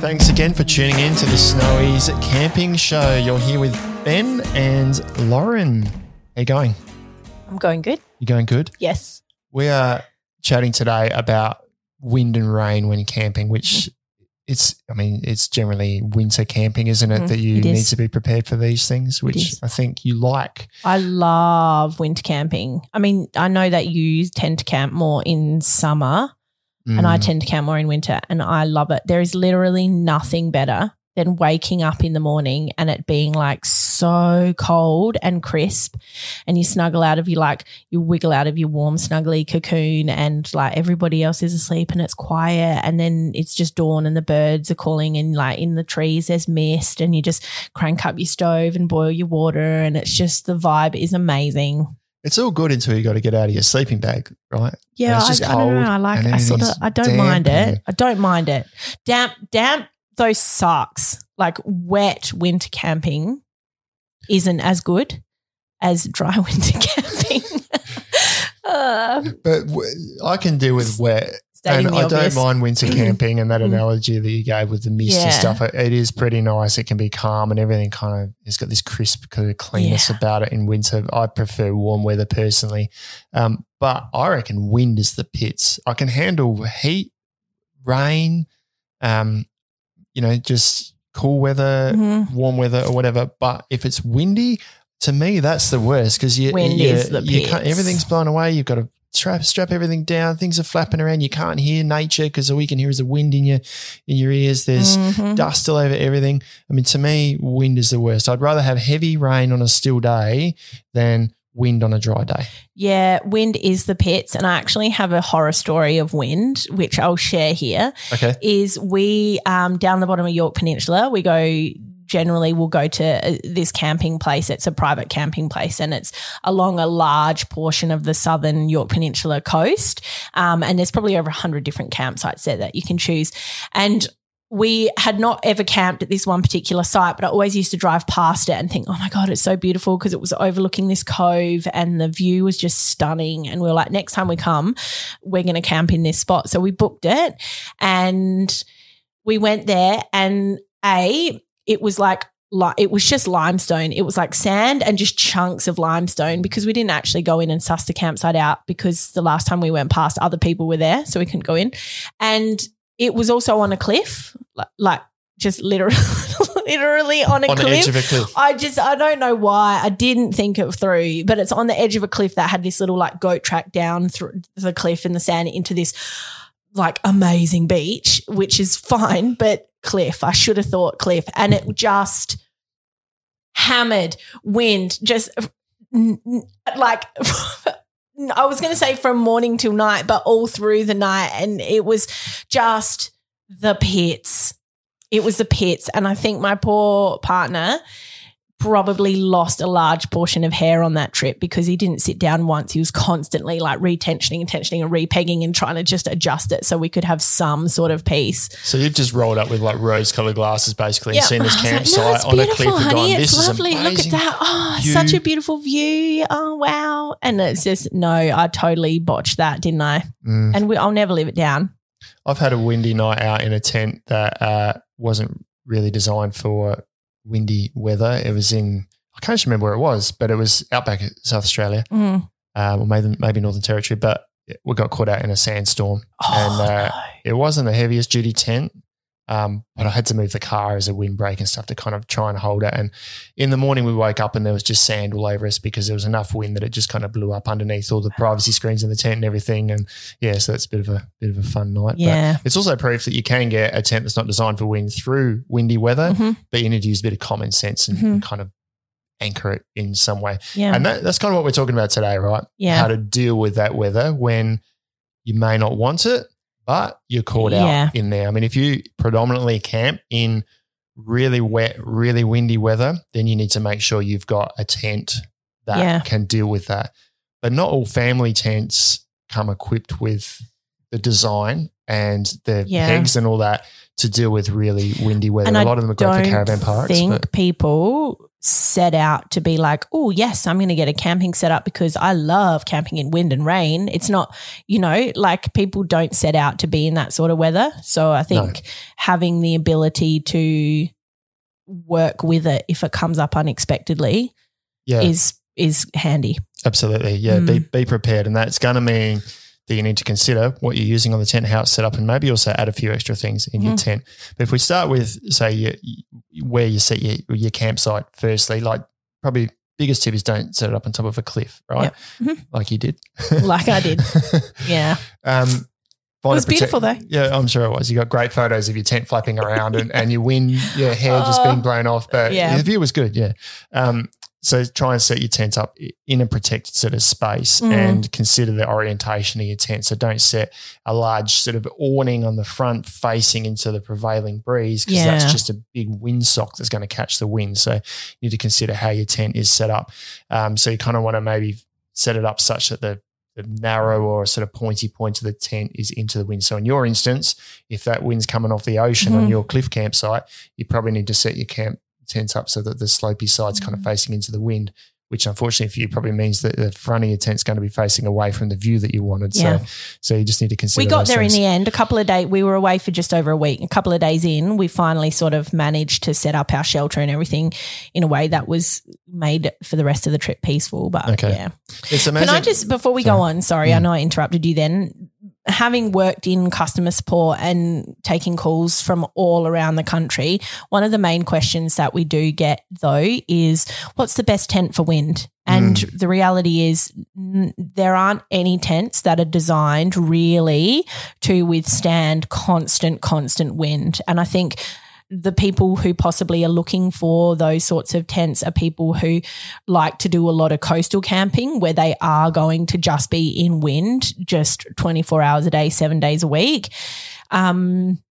Thanks again for tuning in to the Snowys Camping Show. You're here with Ben and Lauren. How you going? I'm going good. You going good? Yes. We are chatting today about wind and rain when camping, which it's, I mean, it's generally winter camping, isn't it? Mhm, that you it need to be prepared for these things, which. I think you like. I love winter camping. I mean, I know that you tend to camp more in summer and I Mm. tend to camp more in winter and I love it. There is literally nothing better than waking up in the morning and it being like so cold and crisp and you snuggle out of your like you wiggle out of your warm snuggly cocoon and like everybody else is asleep and it's quiet and then it's just dawn and the birds are calling and like in the trees there's mist and you just crank up your stove and boil your water and it's just the vibe is amazing. It's all good until you got to get out of your sleeping bag, right? Yeah, it's I, just I don't know. I like. I sort of. I don't mind it. I don't mind it. Damp, damp. Those sucks. Like wet winter camping isn't as good as dry winter camping. uh, But w- I can deal with wet stating and I obvious. don't mind winter camping and that analogy that you gave with the mist and stuff. It, it is pretty nice. It can be calm and everything kind of it's got this crisp kind of cleanness Yeah. about it in winter. I prefer warm weather personally. Um, but I reckon wind is the pits. I can handle heat, rain, um, you know, just cool weather, Mhm. warm weather or whatever. But if it's windy, to me, that's the worst because you, you, you everything's blown away. You've got to strap strap everything down. Things are flapping around. You can't hear nature because all you can hear is the wind in your in your ears. There's Mhm. dust all over everything. I mean, to me, wind is the worst. I'd rather have heavy rain on a still day than wind on a dry day. Yeah, wind is the pits, and I actually have a horror story of wind, which I'll share here. Okay. is we um, down the bottom of Yorke Peninsula, we go generally we'll go to uh, this camping place. It's a private camping place and it's along a large portion of the southern Yorke Peninsula coast. Um, and there's probably over 100 different campsites there that you can choose. And we had not ever camped at this one particular site, but I always used to drive past it and think, oh my God, it's so beautiful because it was overlooking this cove and the view was just stunning. And we were like, next time we come, we're going to camp in this spot. So we booked it and we went there and A, it was like, it was just limestone. It was like sand and just chunks of limestone because we didn't actually go in and suss the campsite out because the last time we went past, other people were there, so we couldn't go in. And it was also on a cliff, like, like just literally, literally on a on the cliff. edge of a cliff. I just I don't know why I didn't think it through, but it's on the edge of a cliff that had this little like goat track down through the cliff and the sand into this like amazing beach, which is fine, but cliff. I should have thought cliff, and it just hammered wind, just like. I was going to say from morning till night, but all through the night. And it was just the pits. It was the pits. And I think my poor partner probably lost a large portion of hair on that trip because he didn't sit down once. He was constantly like retensioning and tensioning and repegging and trying to just adjust it so we could have some sort of peace. So you've just rolled up with like rose colored glasses basically and seen this was like, campsite no, on a cliff honey. gone, it's this is lovely. Look at that. Oh, view." such a beautiful view. Oh, wow. And it's just, no, I totally botched that, didn't I? Mm. And we, I'll never live it down. I've had a windy night out in a tent that uh, wasn't really designed for windy weather. It was in, I can't remember where it was, but it was outback of South Australia, Mm. um, or maybe, maybe Northern Territory, but we got caught out in a sandstorm. Oh, And, uh, no. It wasn't the heaviest duty tent, um, but I had to move the car as a windbreak and stuff to kind of try and hold it. And in the morning, we woke up and there was just sand all over us because there was enough wind that it just kind of blew up underneath all the privacy screens in the tent and everything. And yeah, so that's a bit of a bit of a fun night. But Yeah. it's also proof that you can get a tent that's not designed for wind through windy weather, Mhm. but you need to use a bit of common sense and, Mhm. and kind of anchor it in some way. Yeah. And that, that's kind of what we're talking about today, right? Yeah. How to deal with that weather when you may not want it, but you're caught Yeah. out in there. I mean, if you predominantly camp in really wet, really windy weather, then you need to make sure you've got a tent that Yeah. can deal with that. But not all family tents come equipped with the design and the Yeah. pegs and all that to deal with really windy weather. And a I lot of them are great for caravan parks. I think But people set out to be like, oh, yes, I'm going to get a camping set up because I love camping in wind and rain. It's not, you know, like people don't set out to be in that sort of weather. So I think having the ability to work with it if it comes up unexpectedly yeah, is is handy. absolutely. Yeah, Mm. be, be prepared. And that's going to mean that you need to consider what you're using on the tent, how it's set up, and maybe also add a few extra things in your Mhm. tent. But if we start with, say, your, where you set your, your campsite, firstly, like probably biggest tip is don't set it up on top of a cliff, right? Yep. Mhm. Like you did. Like I did. Yeah. Um, It was protect- beautiful though. Yeah, I'm sure it was. You got great photos of your tent flapping around and, and your wind, your hair just Oh, being blown off. But yeah. the view was good. Yeah. Um, so try and set your tent up in a protected sort of space Mm. and consider the orientation of your tent. So don't set a large sort of awning on the front facing into the prevailing breeze because Yeah. that's just a big windsock that's going to catch the wind. So you need to consider how your tent is set up. Um, so you kind of want to maybe set it up such that the the narrow or sort of pointy point of the tent is into the wind. So in your instance, if that wind's coming off the ocean on Mhm. your cliff campsite, you probably need to set your camp tent up so that the slopey side's kind of Mhm. facing into the wind, which unfortunately for you probably means that the front of your tent's going to be facing away from the view that you wanted. Yeah. So so you just need to consider We got there things. in the end. A couple of days, we were away for just over a week. A couple of days in, we finally sort of managed to set up our shelter and everything in a way that was made for the rest of the trip peaceful. But Okay. yeah. It's amazing. Can I just, before we Sorry. go on, sorry, I Mm. know I interrupted you then. Having worked in customer support and taking calls from all around the country, one of the main questions that we do get though is what's the best tent for wind? And Mm. the reality is, n- there aren't any tents that are designed really to withstand constant, constant wind. And I think the people who possibly are looking for those sorts of tents are people who like to do a lot of coastal camping where they are going to just be in wind just 24 hours a day, seven days a week. Um,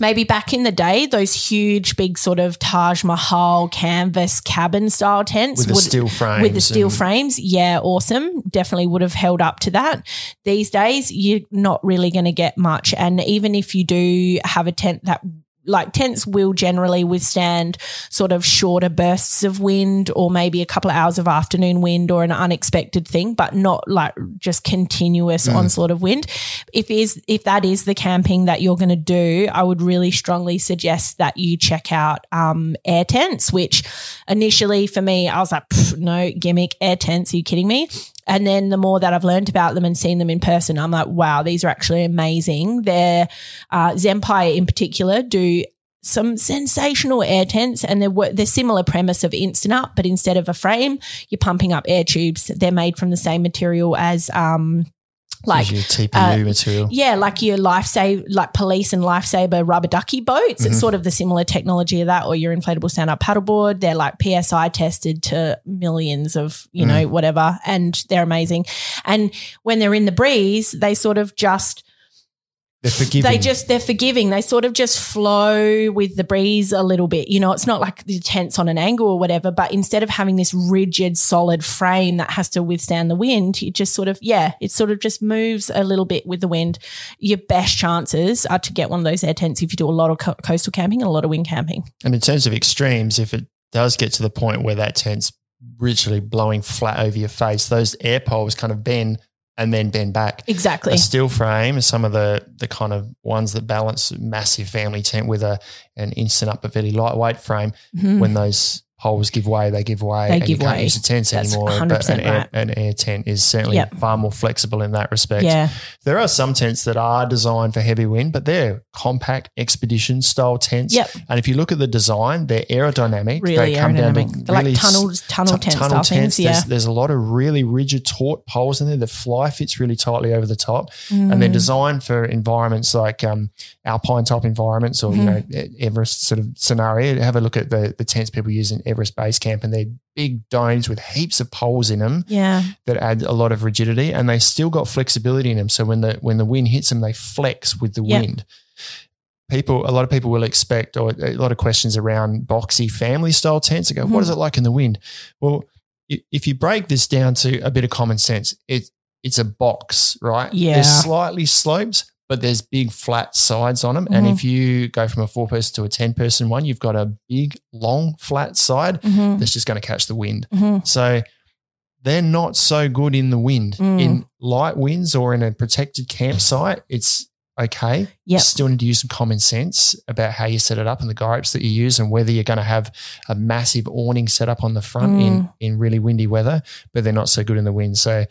maybe back in the day, those huge, big sort of Taj Mahal canvas cabin style tents with the would- steel frames. with the steel frames, yeah, awesome. Definitely would have held up to that. These days, you're not really going to get much. And even if you do have a tent that like tents will generally withstand sort of shorter bursts of wind or maybe a couple of hours of afternoon wind or an unexpected thing, but not like just continuous Mm. onslaught of wind. If is if that is the camping that you're going to do, I would really strongly suggest that you check out um, air tents, which initially for me, I was like, no gimmick air tents. Are you kidding me? And then the more that I've learned about them and seen them in person, I'm like, wow, these are actually amazing. They're uh, Zempire in particular do some sensational air tents and they're, they're similar premise of instant up, but instead of a frame, you're pumping up air tubes. They're made from the same material as um, like your TPU uh, material. yeah, like your lifesaver, like police and lifesaver rubber ducky boats. Mhm. It's sort of the similar technology of that, or your inflatable stand up paddleboard. They're like PSI tested to millions of, you know, whatever, and they're amazing. And when they're in the breeze, they sort of just They're forgiving. they just they're forgiving. They sort of just flow with the breeze a little bit. You know, it's not like the tent's on an angle or whatever, but instead of having this rigid, solid frame that has to withstand the wind, it just sort of yeah, it sort of just moves a little bit with the wind. Your best chances are to get one of those air tents if you do a lot of co- coastal camping and a lot of wind camping. And in terms of extremes, if it does get to the point where that tent's literally blowing flat over your face, those air poles kind of bend and then bend back. Exactly. A steel frame is some of the the kind of ones that balance massive family tent with a an instant up, a very lightweight frame. Mhm. When those poles give way, they give way. They and give you can't way. use the tents That's anymore. But 100% an air, right. an air tent is certainly Yep. far more flexible in that respect. yeah. There are some tents that are designed for heavy wind, but they're compact expedition style tents. Yep. And if you look at the design, they're aerodynamic. Really they come down to aerodynamic. They're really like tunnel tunnel t- tent style things. Yeah. There's, there's a lot of really rigid taut poles in there. The fly fits really tightly over the top, and they're Mm. designed for environments like um, alpine type environments or you know Mm-hmm. Everest sort of scenario. Have a look at the the tents people use in Everest Base Camp, and they're big domes with heaps of poles in them yeah. that add a lot of rigidity, and they still got flexibility in them. So when the when the wind hits them, they flex with the Yep. wind. People, a lot of people will expect, or a lot of questions around boxy family style tents. They go, Mm-hmm. "What is it like in the wind?" Well, if you break this down to a bit of common sense, it it's a box, right? Yeah. There's slightly slopes, but there's big flat sides on them. And Mhm. if you go from a four person to a 10 person one, you've got a big, long, flat side Mhm. that's just going to catch the wind. Mhm. So they're not so good in the wind. Mm. In light winds or in a protected campsite, it's okay. You still need to use some common sense about how you set it up and the guy ropes that you use and whether you're going to have a massive awning set up on the front in, Mm. in really windy weather, but they're not so good in the wind. So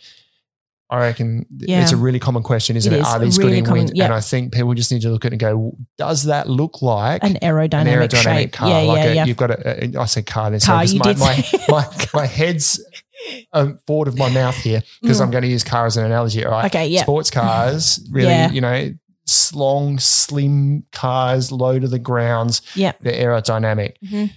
I reckon Yeah. it's a really common question, isn't It it? is Are these really good in wind? yep. And I think people just need to look at it and go, does that look like An aerodynamic, shape. car. Yeah, like yeah, a, yeah. You've got a, a I said car. Then Car, you my, my, my, my head's um, forward of my mouth here because Mm. I'm going to use car as an analogy. All right. Okay, yeah. Sports cars, really, Yeah. you know, long, slim cars, low to the grounds. Yep. They're aerodynamic. Mhm.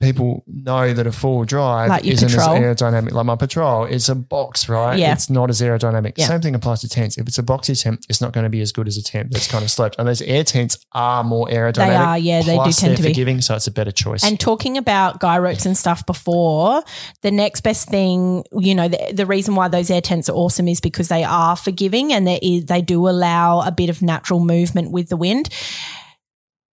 People know that a four-wheel drive Like isn't Patrol. as aerodynamic. Like my patrol, it's a box, right? Yeah. It's not as aerodynamic. Yeah. Same thing applies to tents. If it's a boxy tent, it's not going to be as good as a tent that's kind of sloped. And those air tents are more aerodynamic. They are, yeah, they do tend to be. forgiving, so it's a better choice. And talking about guy ropes and stuff before, the next best thing, you know, the, the reason why those air tents are awesome is because they are forgiving and there is, they do allow a bit of natural movement with the wind.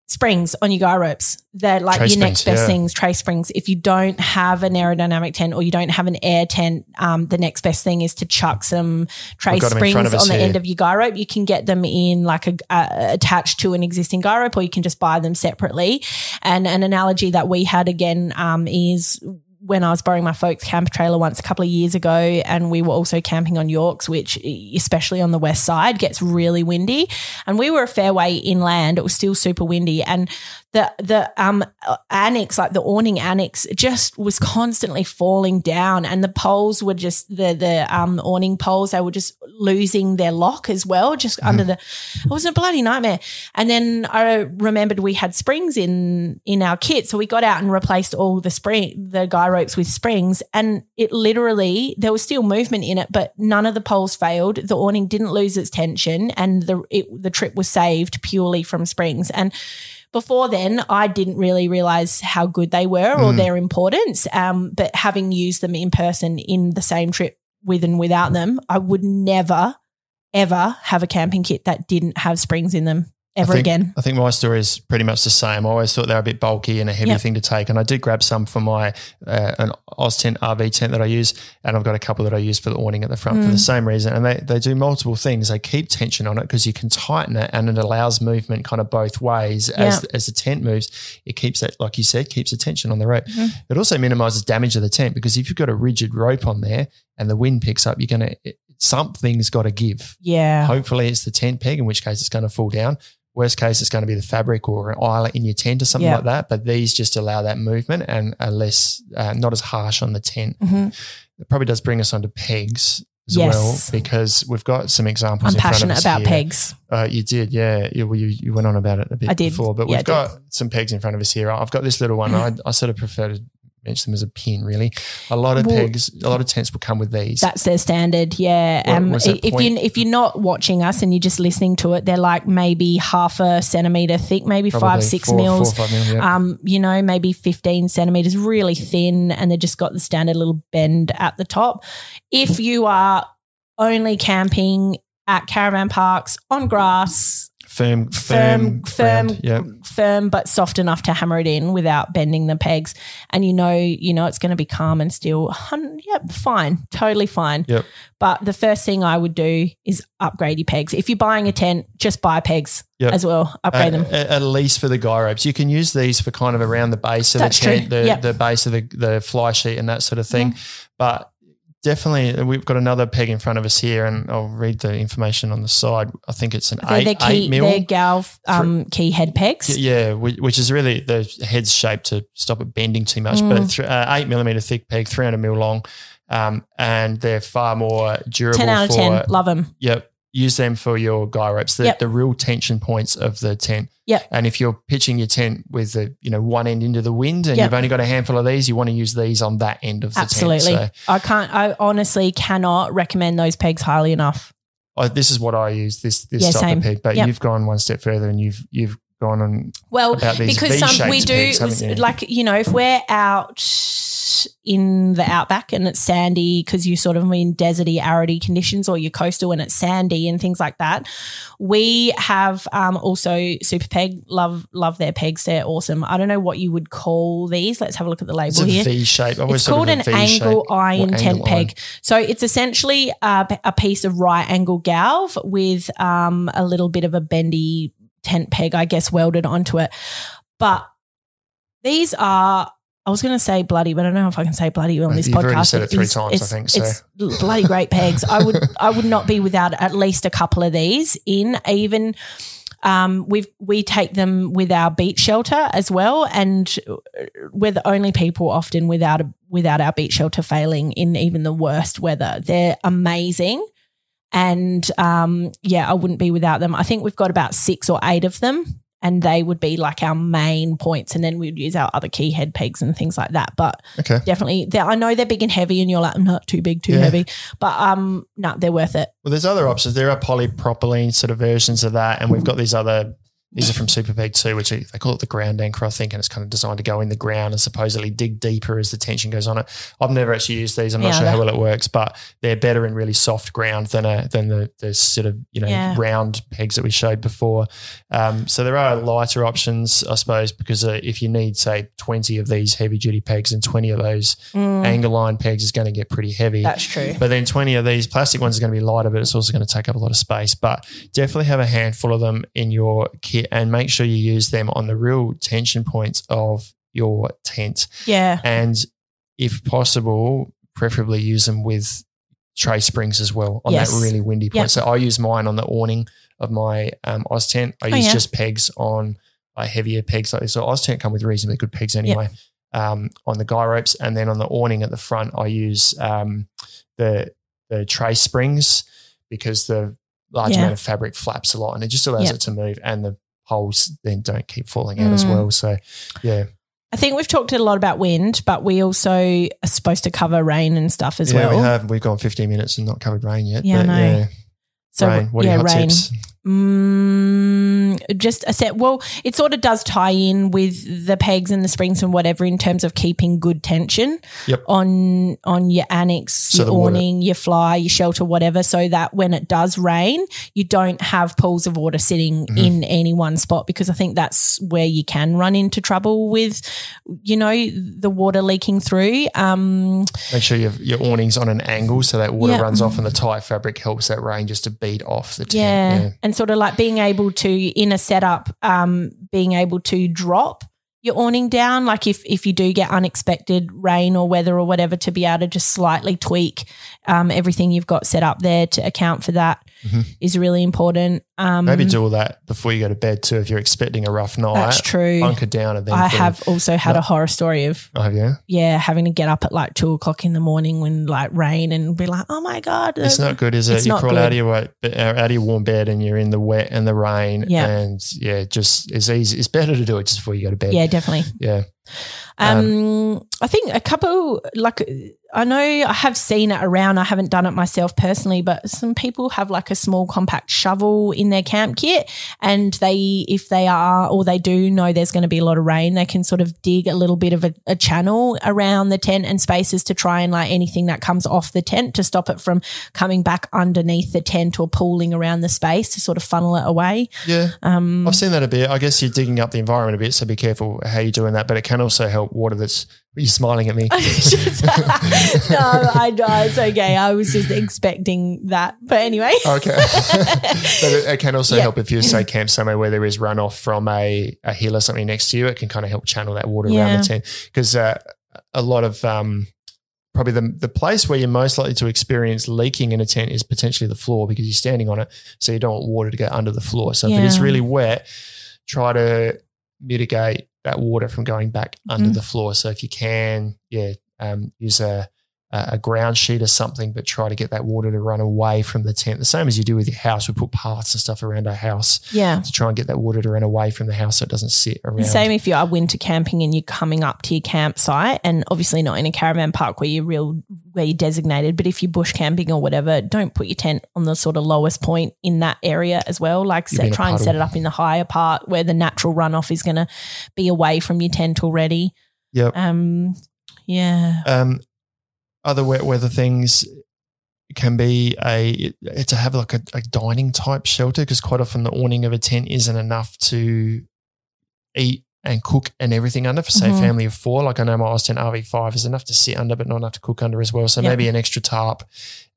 Springs on your guy ropes. They're like Tray your next best yeah. things, tray springs. If you don't have an aerodynamic tent or you don't have an air tent, um, the next best thing is to chuck some tray We've got 'em in springs front of us on the here. end of your guy rope. You can get them in like a uh, attached to an existing guy rope, or you can just buy them separately. And an analogy that we had again um, is when I was borrowing my folks' camper trailer once a couple of years ago, and we were also camping on Yorkes, which especially on the west side gets really windy. And we were a fair way inland; it was still super windy, and the the um annex, like the awning annex, just was constantly falling down, and the poles were just the the um awning poles they were just losing their lock as well, just under the. It was a bloody nightmare. And then I remembered we had springs in in our kit, so we got out and replaced all the spring the guy ropes with springs, and it literally there was still movement in it, but none of the poles failed. The awning didn't lose its tension, and the it, the trip was saved purely from springs. And before then, I didn't really realize how good they were or Mm. their importance. Um, but having used them in person in the same trip with and without them, I would never, ever have a camping kit that didn't have springs in them ever think- again. I think my story is pretty much the same. I always thought they were a bit bulky and a heavy Yep. thing to take, and I did grab some for my uh, an Oztent RV tent that I use, and I've got a couple that I use for the awning at the front for Mm. the same reason. And they they do multiple things. They keep tension on it because you can tighten it, and it allows movement kind of both ways as as the tent moves. It keeps that, like you said, keeps the tension on the rope. Mhm. It also minimizes damage of the tent because if you've got a rigid rope on there and the wind picks up, you're gonna something's got to give. Yeah. Hopefully, it's the tent peg, in which case it's going to fall down. Worst case, it's going to be the fabric or an eyelet in your tent or something Yeah. like that. But these just allow that movement and are less, uh, not as harsh on the tent. Mhm. It probably does bring us onto pegs as Yes. well because we've got some examples. I'm in front of passionate us about here. pegs. Uh, you did, yeah. You, you, you went on about it a bit I did. before, but Yeah, we've I got some pegs in front of us here. I've got this little one. I, I sort of prefer to them as a pin, really. A lot of Well, pegs, a lot of tents will come with these. That's their standard, yeah. What- Um, if you if you're not watching us and you're just listening to it, they're like maybe half a centimeter thick, maybe five Probably six mils. Four five mil, yeah. um, you know, maybe 15 centimeters, really thin, and they've just got the standard little bend at the top. If you are only camping at caravan parks on grass, firm, firm, firm, firm, Yeah. firm, but soft enough to hammer it in without bending the pegs, and you know, you know, it's going to be calm and still. Yep, fine, totally fine. Yep. But the first thing I would do is upgrade your pegs. If you're buying a tent, just buy pegs Yep. as well. Upgrade Uh, them. At, at least for the guy ropes, you can use these for kind of around the base of That's the tent, the, Yep. the base of the, the fly sheet and that sort of thing. But definitely, we've got another peg in front of us here, and I'll read the information on the side. I think it's an They're eight, key, eight mil. they're um, key head pegs. Yeah, which is really the head's shaped to stop it bending too much. Mm. But th- uh, eight millimeter thick peg, 300 mil long, um, and they're far more durable. 10 out of for, 10. Love them. Yep. Use them for your guy ropes, the, Yep. the real tension points of the tent. Yeah. And if you're pitching your tent with the, you know, one end into the wind and Yep. you've only got a handful of these, you want to use these on that end of the tent. Absolutely. I can't, I honestly cannot recommend those pegs highly enough. I, this is what I use, this this Yeah, type same. of peg. But Yep. you've gone one step further and you've you've gone on Well, about these because some um, we V-shaped do pegs, haven't you? like you know if we're out in the outback and it's sandy because you sort of in deserty arity conditions or you're coastal and it's sandy and things like that we have um, also Supa Peg love love their pegs they're awesome i don't know what you would call these let's have a look at the label It's a here V shape. It's called an angle iron tent iron. peg. So it's essentially a, a piece of right angle galv with um, a little bit of a bendy tent peg, I guess, welded onto it. But these are. I was going to say bloody, but I don't know if I can say bloody on this You've podcast. already said it three is- times, I it's- think, so. It's bloody great pegs. I would, I would not be without at least a couple of these in. Even um, we we take them with our beach shelter as well, and we're the only people often without a, without our beach shelter failing in even the worst weather. They're amazing, and um, yeah, I wouldn't be without them. I think we've got about six or eight of them, and they would be like our main points, and then we'd use our other key head pegs and things like that. But Okay. definitely, I know they're big and heavy, and you're like, not too big, too Yeah. heavy, but um, no, they're worth it. Well, there's other options. There are polypropylene sort of versions of that, and we've got these other. These are from Super Supa Peg too, which they call it the ground anchor, I think, and it's kind of designed to go in the ground and supposedly dig deeper as the tension goes on it. I've never actually used these. I'm not Yeah, sure how well it works, but they're better in really soft ground than a than the, the sort of you know Yeah. round pegs that we showed before. Um, so there are lighter options, I suppose, because uh, if you need say 20 of these heavy duty pegs and 20 of those Mm, angle iron pegs is going to get pretty heavy. that's true. But then 20 of these plastic ones are going to be lighter, but it's also going to take up a lot of space. But definitely have a handful of them in your kit and make sure you use them on the real tension points of your tent. Yeah, And if possible, preferably use them with tray springs as well on Yes. that really windy point. Yep. So I use mine on the awning of my um, Oztent. I Oh, use yeah. just pegs on like heavier pegs like this. So Oztent come with reasonably good pegs anyway. Um, on the guy ropes, and then on the awning at the front, I use um, the the tray springs because the large Yeah. amount of fabric flaps a lot, and it just allows Yep. it to move, and the poles then don't keep falling out as Mm. well. So yeah, I think we've talked a lot about wind, but we also are supposed to cover rain and stuff as yeah, well. we have. We've gone 15 minutes and not covered rain yet. Yeah, know. yeah, so rain. What are yeah, your hot rain. tips? Mm, just a set. Well, it sort of does tie in with the pegs and the springs and whatever in terms of keeping good tension Yep. on on your annex, So your the water- awning, your fly, your shelter, whatever, so that when it does rain, you don't have pools of water sitting Mhm. in any one spot because I think that's where you can run into trouble with, you know, the water leaking through. Um, Make sure your your awning's on an angle so that water Yeah. runs off, and the tight fabric helps that rain just to beat off the tent. yeah. Yeah. and sort of like being able to in a setup um being able to drop your awning down like if if you do get unexpected rain or weather or whatever to be able to just slightly tweak um, everything you've got set up there to account for that is Mhm. really important um Maybe do all that before you go to bed too. If you're expecting a rough night, that's true bunker down and then. i have also had No. a horror story of Oh yeah, yeah having to get up at like two o'clock in the morning when like rain and be like oh my god it's not good, is it? You crawl good. out of your out of your warm bed and you're in the wet and the rain. Yeah. and yeah, just it's easy. It's better to do it just before you go to bed. yeah definitely yeah. Um, I think a couple, like, I know I have seen it around. I haven't done it myself personally, but some people have like a small compact shovel in their camp kit. And they, if they are, or they do know there's going to be a lot of rain, they can sort of dig a little bit of a, a channel around the tent and spaces to try and like anything that comes off the tent to stop it from coming back underneath the tent or pooling around the space to sort of funnel it away. Yeah, Um, I've seen that a bit. I guess you're digging up the environment a bit, so be careful how you're doing that. But it can also help water that's. You're smiling at me. no, I know it's okay. I was just expecting that, but anyway. Okay. but it, it can also Yeah. help if you say camp somewhere where there is runoff from a, a hill or something next to you. It can kind of help channel that water Yeah. around the tent because uh, a lot of um, probably the the place where you're most likely to experience leaking in a tent is potentially the floor because you're standing on it, so you don't want water to go under the floor. So if it is really wet, try to mitigate that water from going back under Mhm. the floor. So if you can, yeah, um, use a a ground sheet or something, but try to get that water to run away from the tent. The same as you do with your house. We put paths and stuff around our house Yeah. to try and get that water to run away from the house so it doesn't sit around. The Same if you are winter camping and you're coming up to your campsite, and obviously not in a caravan park where you're real where you're designated. But if you're bush camping or whatever, don't put your tent on the sort of lowest point in that area as well. Like You'll be in set, try and set it up in the higher part where the natural runoff is going to be away from your tent already. Yep. Um. Yeah. Um, other wet weather things can be a to have like a, a dining type shelter because quite often the awning of a tent isn't enough to eat and cook and everything under for say a Mhm. family of four. Like I know my Oztent RV5 is enough to sit under, but not enough to cook under as well. So Yeah. maybe an extra tarp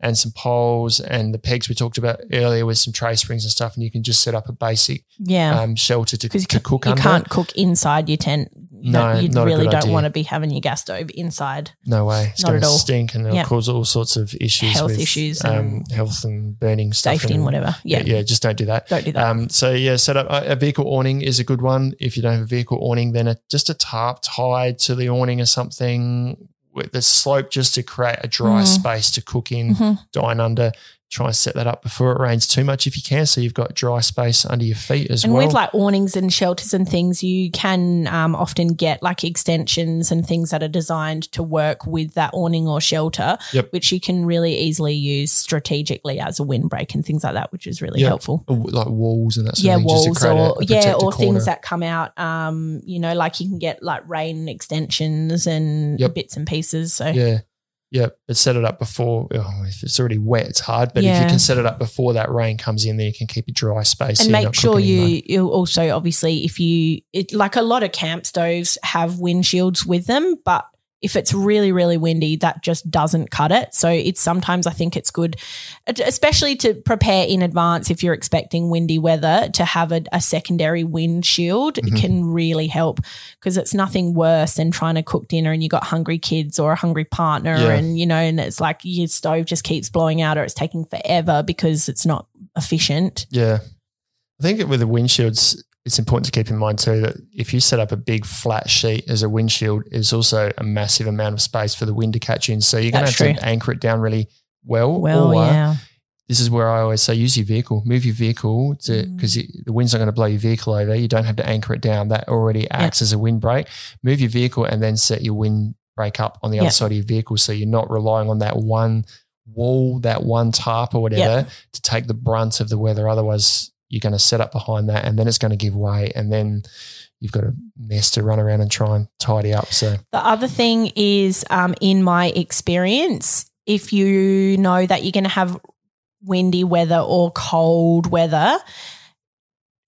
and some poles and the pegs we talked about earlier with some tray springs and stuff, and you can just set up a basic Yeah. um, shelter to, to you, cook you under. can't cook inside your tent. You No, you really don't idea. want to be having your gas stove inside. No way. It's Not going at to all. stink and it'll cause all sorts of issues. Health with, issues um, and health and burning stuff. Safety and whatever. Yeah. yeah, just don't do that. Don't do that. Um, so yeah, set up a, a vehicle awning is a good one. If you don't have a vehicle awning, then a, just a tarp tied to the awning or something the slope just to create a dry Mhm. space to cook in, Mhm. dine under. Try and set that up before it rains too much if you can, so you've got dry space under your feet as And well. And with like awnings and shelters and things, you can um, often get like extensions and things that are designed to work with that awning or shelter, Yep. which you can really easily use strategically as a windbreak and things like that, which is really Yeah. helpful. Like walls and that sort yeah, of thing, walls create a- or a yeah, or corner. things that come out. Um, you know, like you can get like rain extensions and Yep. bits and pieces. So Yeah. Yeah. But set it up before. Oh, if it's already wet, it's hard. But if you can set it up before that rain comes in, then you can keep a dry space. and you're make sure cooking in mud. you you also obviously if you it, like a lot of camp stoves have windshields with them but if it's really really windy that just doesn't cut it so it's sometimes i think it's good especially to prepare in advance if you're expecting windy weather to have a, a secondary windshield Mhm. can really help because it's nothing worse than trying to cook dinner and you got hungry kids or a hungry partner Yeah. and you know and it's like your stove just keeps blowing out or it's taking forever because it's not efficient Yeah. I think with the windshields, it's important to keep in mind too that if you set up a big flat sheet as a windshield, is also a massive amount of space for the wind to catch in. So you're going to have to anchor it down really well. Well, or yeah. this is where I always say use your vehicle, move your vehicle to Mm. because the wind's not going to blow your vehicle over. You don't have to anchor it down. That already acts as a windbreak. Move your vehicle and then set your windbreak up on the Yeah. other side of your vehicle, so you're not relying on that one wall, that one tarp or whatever to take the brunt of the weather. Otherwise, you're going to set up behind that, and then it's going to give way, and then you've got a mess to run around and try and tidy up. So The other thing is, um, in my experience, if you know that you're going to have windy weather or cold weather,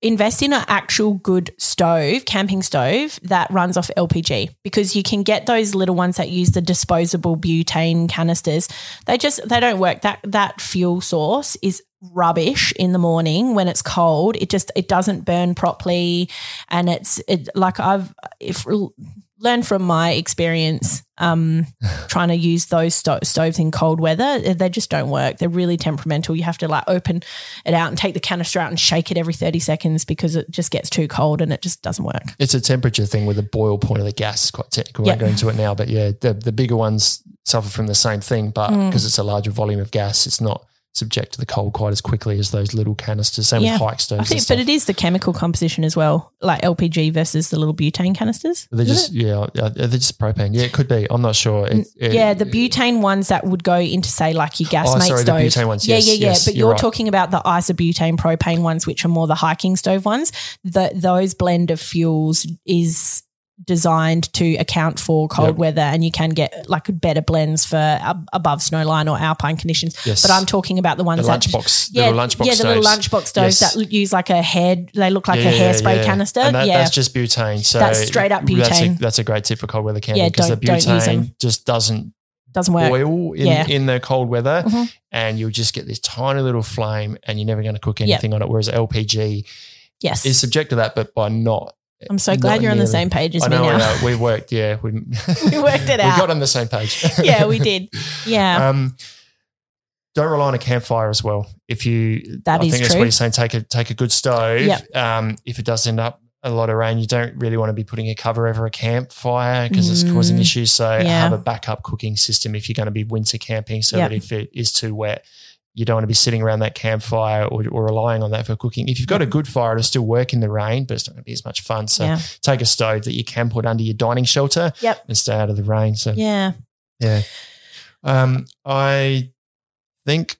invest in an actual good stove, camping stove that runs off LPG because you can get those little ones that use the disposable butane canisters. They just they don't work. That that fuel source is rubbish in the morning when it's cold. It just it doesn't burn properly and it's it like I've if learned from my experience um, trying to use those sto- stoves in cold weather. They just don't work. They're really temperamental. You have to like open it out and take the canister out and shake it every 30 seconds because it just gets too cold and it just doesn't work. it's a temperature thing with the boil point of the gas. It's quite technical. I won't Yeah. go into it now, but yeah, the the bigger ones suffer from the same thing, but Mm. because it's a larger volume of gas, it's not subject to the cold quite as quickly as those little canisters. Same Yeah. with hike stoves. I think, but it is the chemical composition as well, like LPG versus the little butane canisters. They're just yeah, yeah, they're just propane. Yeah, it could be. I'm not sure. It, it- yeah, the butane ones that would go into say like your gas Oh, mate sorry, the stove. butane ones. Yeah, Yes, yeah, yeah. yes, but you're you're right. talking about the isobutane propane ones, which are more the hiking stove ones. The, those blend of fuels is designed to account for cold Yep. weather, and you can get like better blends for ab- above snowline or alpine conditions. Yes. But I'm talking about the the ones that yeah, little lunchbox yeah, the little lunchbox stoves Yes. that use like a head, They look like Yeah, a hairspray yeah. canister. And that, yeah, that's just butane. So That's straight up That's a, butane. that's a great tip for cold weather camping Yeah, because the don't- don't use them. butane just doesn't doesn't work. boil in, Yeah. in the cold weather, Mhm. and you'll just get this tiny little flame, and you're never going to cook Yep. anything on it. Whereas LPG Yes, is subject to that, but by not. I'm so glad you're on the same page as I me know, I now. know. We worked. Yeah, we, We worked it out. We got on the same page. yeah, we did. Yeah. Um, don't rely on a campfire as well. If you, That I is think that's what you're saying. Take a take a good stove. Yep. Um, if it does end up a lot of rain, you don't really want to be putting a cover over a campfire because it's causing Mm, issues. So yeah. have a backup cooking system if you're going to be winter camping, so Yep. that if it is too wet, you don't want to be sitting around that campfire or, or relying on that for cooking. If you've got a good fire, it'll still work in the rain, but it's not going to be as much fun. So Yeah. take a stove that you can put under your dining shelter Yep. and stay out of the rain. So Yeah. yeah. Um, I think,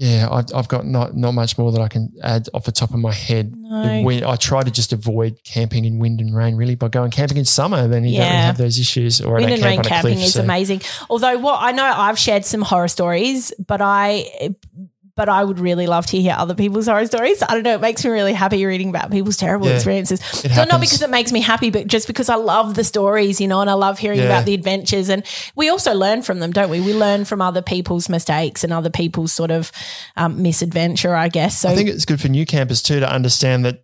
yeah, I've, I've got not not much more that I can add off the top of my head. No. Wind- I try to just avoid camping in wind and rain. Really, by going camping in summer, then you don't really have those issues. Or Wind and camp rain camping cliff, is so- amazing. Although what I know I've shared some horror stories, but I but I would really love to hear other people's horror stories. I don't know, it makes me really happy reading about people's terrible Yeah. experiences. So not because it makes me happy, but just because I love the stories, you know, and I love hearing Yeah. about the adventures. And we also learn from them, don't we? We learn from other people's mistakes and other people's sort of um, misadventure, I guess. So I think it's good for new campers too to understand that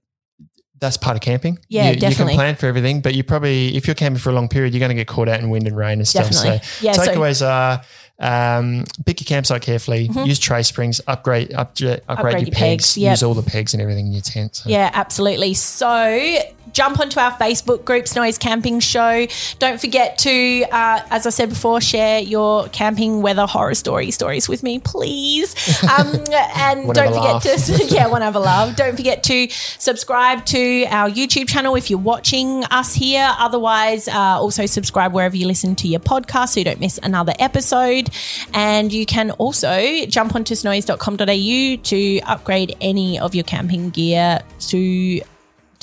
that's part of camping. Yeah, you, You can plan for everything, but you probably, if you're camping for a long period, you're going to get caught out in wind and rain and stuff. Definitely. So Yeah, so- takeaways are um, pick your campsite carefully, use tray springs, upgrade upgrade, upgrade, Mm-hmm. Upgrade your your pegs, pegs, yep. use all the pegs and everything in your tent. So. Yeah, absolutely. So jump onto our Facebook groups, Snowys Camping Show. Don't forget to, uh, as I said before, share your camping weather horror story stories with me, please. Um, and don't forget to, yeah, one have a laugh. Don't forget to subscribe to our YouTube channel if you're watching us here. Otherwise, uh, also subscribe wherever you listen to your podcast so you don't miss another episode. And you can also jump onto snowys.com.au to upgrade any of your camping gear to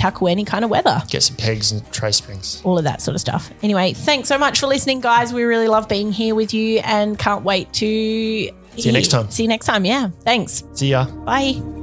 tackle any kind of weather. Get some pegs and tray springs. All of that sort of stuff. Anyway, thanks so much for listening, guys. We really love being here with you and can't wait to see you next time. See you next time. Yeah. Thanks. See ya. Bye.